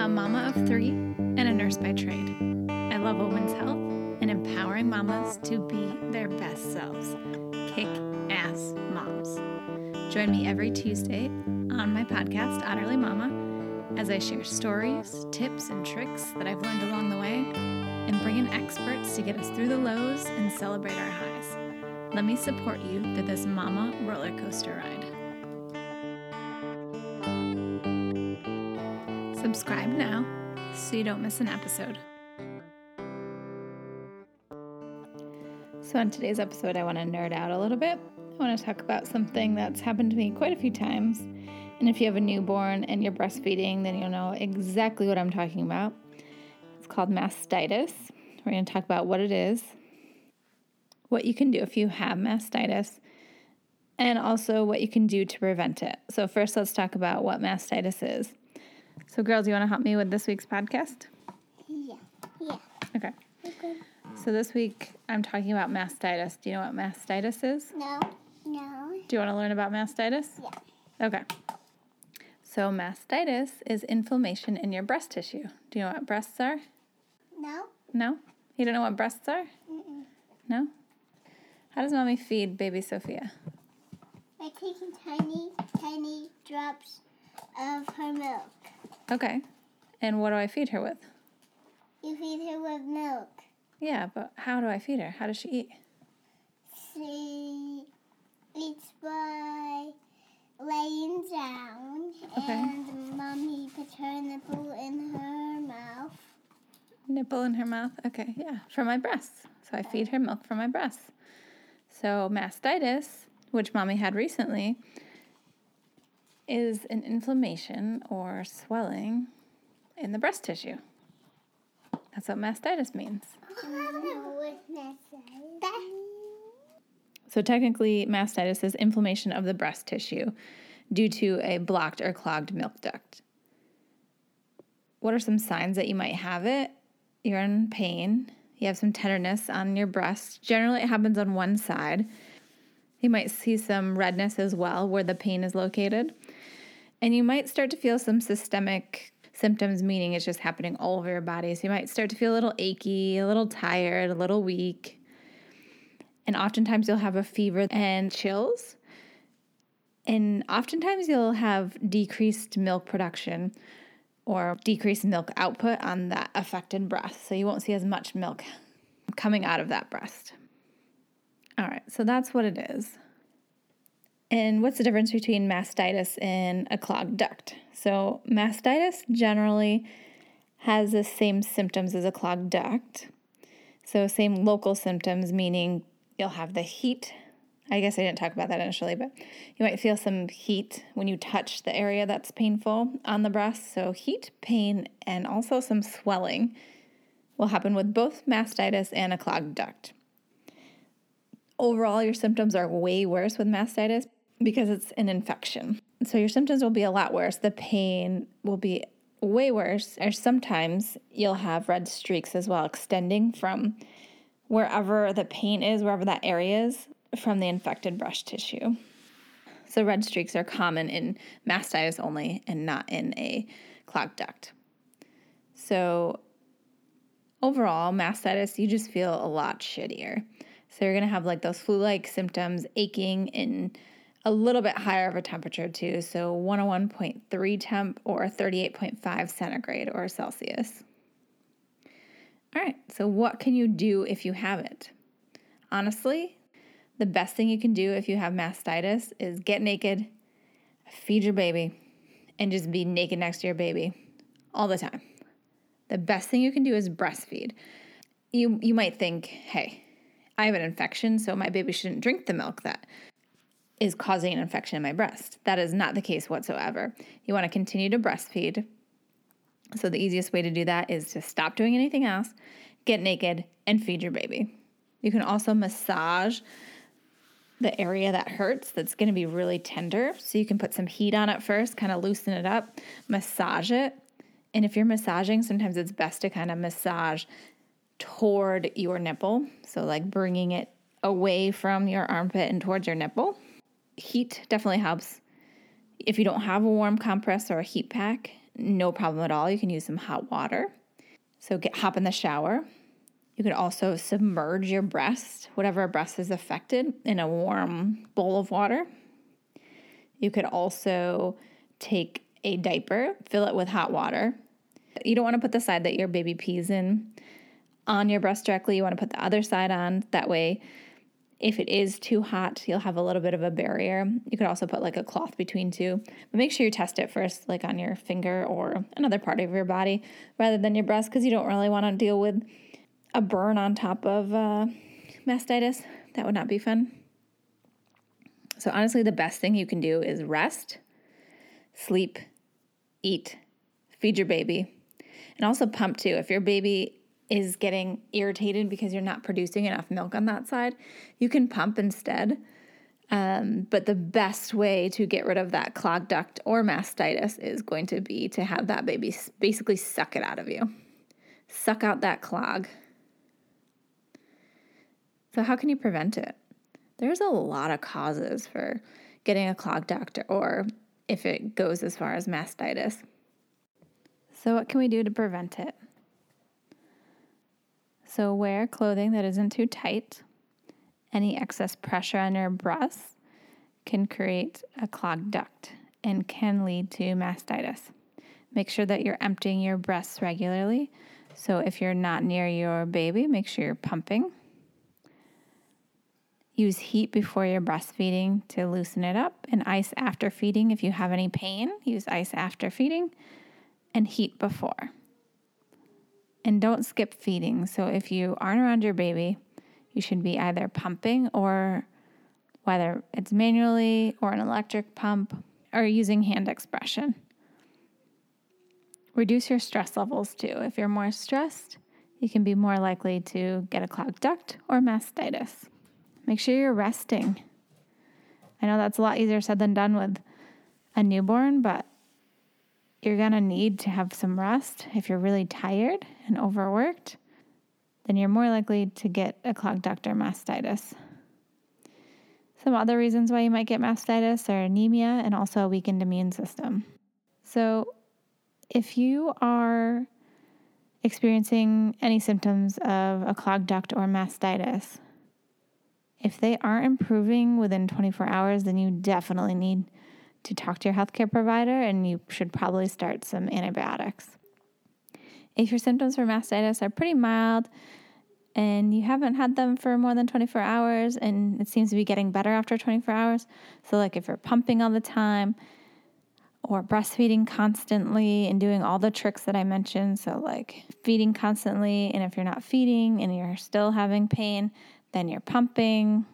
a mama of three and a nurse by trade. I love women's health and empowering mamas to be their best selves. Kick ass moms. Join me every Tuesday on my podcast, Otterly Mama, as I share stories, tips, and tricks that I've learned along the way and bring in experts to get us through the lows and celebrate our highs. Let me support you through this mama roller coaster ride. Subscribe now so you don't miss an episode. So, on today's episode, I want to nerd out a little bit. I want to talk about something that's happened to me quite a few times. And if you have a newborn and you're breastfeeding, then you'll know exactly what I'm talking about. It's called mastitis. We're going to talk about what it is, what you can do if you have mastitis, and also what you can do to prevent it. So, first, let's talk about what mastitis is. So, girls, you want to help me with this week's podcast? Yeah. Yeah. Okay. Okay. So, this week I'm talking about mastitis. Do you know what mastitis is? No. No. Do you want to learn about mastitis? Yeah. Okay. So, mastitis is inflammation in your breast tissue. Do you know what breasts are? No. No? You don't know what breasts are? Mm-mm. No? How does mommy feed baby Sophia? By taking tiny, tiny drops of her milk. Okay. And what do I feed her with? You feed her with milk. Yeah, but how do I feed her? How does she eat? She eats by laying down, Okay. and mommy puts her nipple in her mouth. Nipple in her mouth? Okay, yeah, from my breasts. So I feed her milk from my breasts. So mastitis, which mommy had recently, is an inflammation or swelling in the breast tissue. That's what mastitis means. So technically, mastitis is inflammation of the breast tissue due to a blocked or clogged milk duct. What are some signs that you might have it? You're in pain. You have some tenderness on your breast. Generally, it happens on one side. You might see some redness as well where the pain is located. And you might start to feel some systemic symptoms, meaning it's just happening all over your body. So you might start to feel a little achy, a little tired, a little weak. And oftentimes you'll have a fever and chills. And oftentimes you'll have decreased milk production or decreased milk output on that affected breast. So you won't see as much milk coming out of that breast. All right, so that's what it is. And what's the difference between mastitis and a clogged duct? So, mastitis generally has the same symptoms as a clogged duct. So, same local symptoms, meaning you'll have the heat. I guess I didn't talk about that initially, but you might feel some heat when you touch the area that's painful on the breast. So, heat, pain, and also some swelling will happen with both mastitis and a clogged duct. Overall, your symptoms are way worse with mastitis because it's an infection. So your symptoms will be a lot worse. The pain will be way worse, or sometimes you'll have red streaks as well, extending from wherever the pain is, wherever that area is, from the infected brush tissue. So red streaks are common in mastitis only and not in a clogged duct. So overall, mastitis, you just feel a lot shittier. So you're gonna have like those flu-like symptoms, aching and a little bit higher of a temperature too. So 101.3 temp or 38.5 centigrade or Celsius. All right, so what can you do if you have it? Honestly, the best thing you can do if you have mastitis is get naked, feed your baby, and just be naked next to your baby all the time. The best thing you can do is breastfeed. You you might think, "Hey, I have an infection, so my baby shouldn't drink the milk that is causing an infection in my breast." That is not the case whatsoever. You want to continue to breastfeed. So the easiest way to do that is to stop doing anything else, get naked, and feed your baby. You can also massage the area that hurts that's going to be really tender. So you can put some heat on it first, kind of loosen it up, massage it. And if you're massaging, sometimes it's best to kind of massage toward your nipple. So, like bringing it away from your armpit and towards your nipple. Heat definitely helps. If you don't have a warm compress or a heat pack, no problem at all. You can use some hot water. So get hop in the shower. You could also submerge your breast, whatever breast is affected, in a warm bowl of water. You could also take a diaper, fill it with hot water. You don't want to put the side that your baby pees in on your breast directly. You want to put the other side on. That way, if it is too hot, you'll have a little bit of a barrier. You could also put like a cloth between two, but make sure you test it first, like on your finger or another part of your body rather than your breast, because you don't really want to deal with a burn on top of uh, mastitis. That would not be fun. So, honestly, the best thing you can do is rest, sleep, eat, feed your baby, and also pump too. If your baby is getting irritated because you're not producing enough milk on that side, you can pump instead. Um, but the best way to get rid of that clogged duct or mastitis is going to be to have that baby basically suck it out of you, suck out that clog. So, how can you prevent it? There's a lot of causes for getting a clogged duct or if it goes as far as mastitis. So, what can we do to prevent it? So, wear clothing that isn't too tight. Any excess pressure on your breasts can create a clogged duct and can lead to mastitis. Make sure that you're emptying your breasts regularly. So, if you're not near your baby, make sure you're pumping. Use heat before you're breastfeeding to loosen it up, and ice after feeding. If you have any pain, use ice after feeding, and heat before. And don't skip feeding. So if you aren't around your baby, you should be either pumping or whether it's manually or an electric pump or using hand expression. Reduce your stress levels too. If you're more stressed, you can be more likely to get a clogged duct or mastitis. Make sure you're resting. I know that's a lot easier said than done with a newborn, but you're going to need to have some rest. If you're really tired and overworked, then you're more likely to get a clogged duct or mastitis. Some other reasons why you might get mastitis are anemia and also a weakened immune system. So, if you are experiencing any symptoms of a clogged duct or mastitis, if they aren't improving within 24 hours, then you definitely need to talk to your healthcare provider and you should probably start some antibiotics. If your symptoms for mastitis are pretty mild and you haven't had them for more than 24 hours and it seems to be getting better after 24 hours, so like if you're pumping all the time or breastfeeding constantly and doing all the tricks that I mentioned, so like feeding constantly, and if you're not feeding and you're still having pain, then you're pumping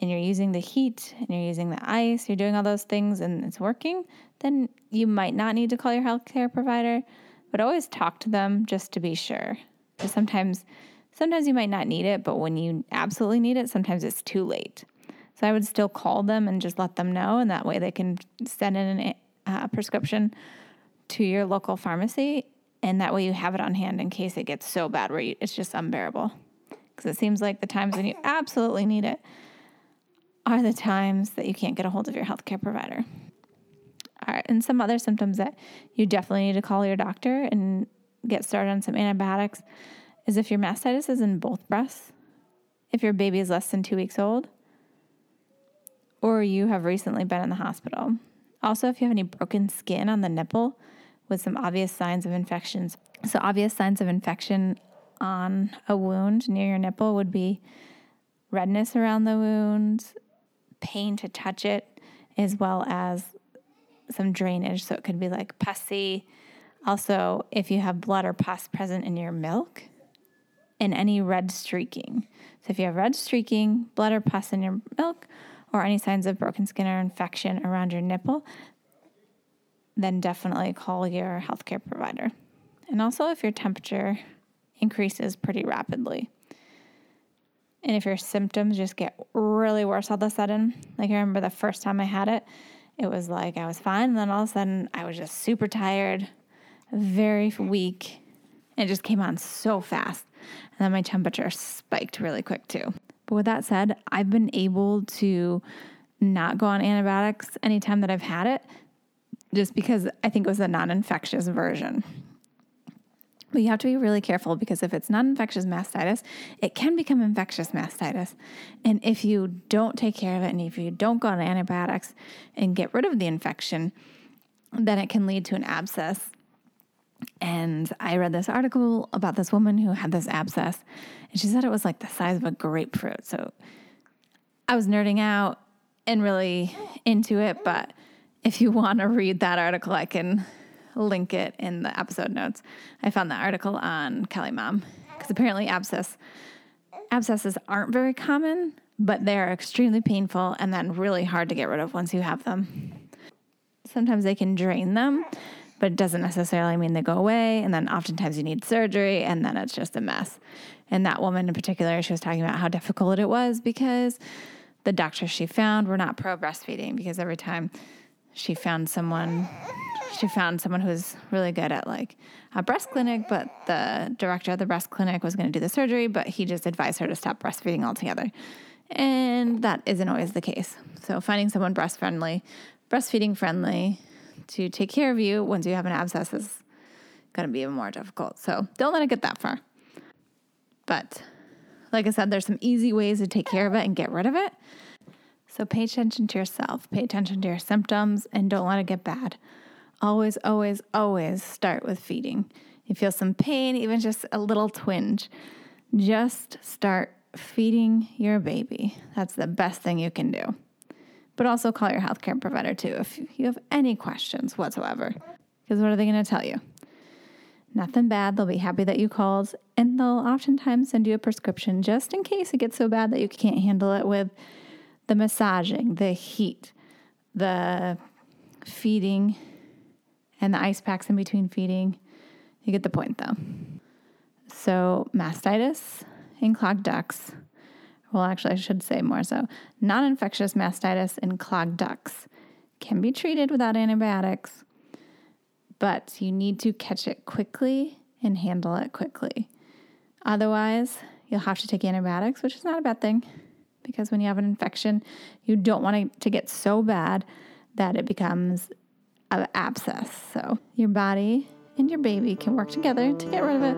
and you're using the heat and you're using the ice, you're doing all those things and it's working, then you might not need to call your healthcare provider, but always talk to them just to be sure. Because sometimes sometimes you might not need it, but when you absolutely need it, sometimes it's too late. So I would still call them and just let them know and that way they can send in a uh, prescription to your local pharmacy and that way you have it on hand in case it gets so bad where you, it's just unbearable. Because it seems like the times when you absolutely need it are the times that you can't get a hold of your healthcare provider. And some other symptoms that you definitely need to call your doctor and get started on some antibiotics is if your mastitis is in both breasts, if your baby is less than two weeks old, or you have recently been in the hospital. Also, if you have any broken skin on the nipple with some obvious signs of infections. So, obvious signs of infection on a wound near your nipple would be redness around the wound, pain to touch it, as well as some drainage. So it could be like pussy. Also, if you have blood or pus present in your milk, and any red streaking. So if you have red streaking, blood or pus in your milk, or any signs of broken skin or infection around your nipple, then definitely call your healthcare provider. And also, if your temperature increases pretty rapidly. And if your symptoms just get really worse all of a sudden, like I remember the first time I had it, it was like I was fine. And then all of a sudden I was just super tired, very weak. And it just came on so fast. And then my temperature spiked really quick too. But with that said, I've been able to not go on antibiotics anytime that I've had it just because I think it was a non infectious version. But you have to be really careful because if it's non infectious mastitis, it can become infectious mastitis. And if you don't take care of it and if you don't go on antibiotics and get rid of the infection, then it can lead to an abscess. And I read this article about this woman who had this abscess, and she said it was like the size of a grapefruit. So I was nerding out and really into it. But if you want to read that article, I can link it in the episode notes. I found that article on KellyMom because apparently abscess abscesses aren't very common, but they're extremely painful and then really hard to get rid of once you have them. Sometimes they can drain them, but it doesn't necessarily mean they go away. And then oftentimes you need surgery, and then it's just a mess. And that woman in particular, she was talking about how difficult it was because the doctors she found were not pro breastfeeding because every time she found someone she found someone who was really good at like a breast clinic but the director of the breast clinic was going to do the surgery but he just advised her to stop breastfeeding altogether. And that isn't always the case. So finding someone breast friendly breastfeeding friendly to take care of you once you have an abscess is going to be even more difficult. So don't let it get that far. But like i said there's some easy ways to take care of it and get rid of it. So pay attention to yourself, pay attention to your symptoms, and don't let it get bad. Always, always, always start with feeding. You feel some pain, even just a little twinge, just start feeding your baby. That's the best thing you can do. But also call your healthcare provider too if you have any questions whatsoever. Because what are they going to tell you? Nothing bad. They'll be happy that you called, and they'll oftentimes send you a prescription just in case it gets so bad that you can't handle it with the massaging, the heat, the feeding, and the ice packs in between feeding. You get the point though. So, mastitis in clogged ducts. Well, actually, I should say more so. Non infectious mastitis in clogged ducts can be treated without antibiotics, but you need to catch it quickly and handle it quickly. Otherwise, you'll have to take antibiotics, which is not a bad thing because when you have an infection, you don't want it to get so bad that it becomes an abscess. So your body and your baby can work together to get rid of it.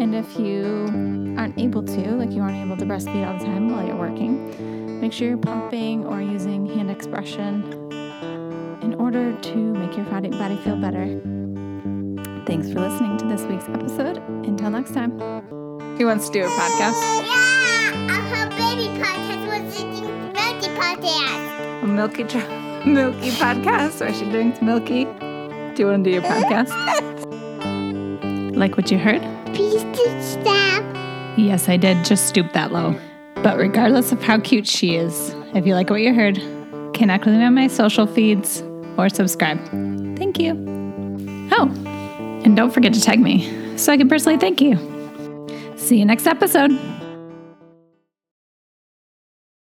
And if you aren't able to, like you aren't able to breastfeed all the time while you're working, make sure you're pumping or using hand expression in order to make your body feel better. Thanks for listening to this week's episode. Until next time. Who wants to do a podcast? Yeah, I have baby podcast was Milky podcast. A Milky tr- Milky podcast? Or is she doing Milky? Do you want to do your podcast? like what you heard? Please do stop. Yes, I did. Just stoop that low. But regardless of how cute she is, if you like what you heard, connect with me on my social feeds or subscribe. Thank you. Oh, and don't forget to tag me so I can personally thank you. See you next episode.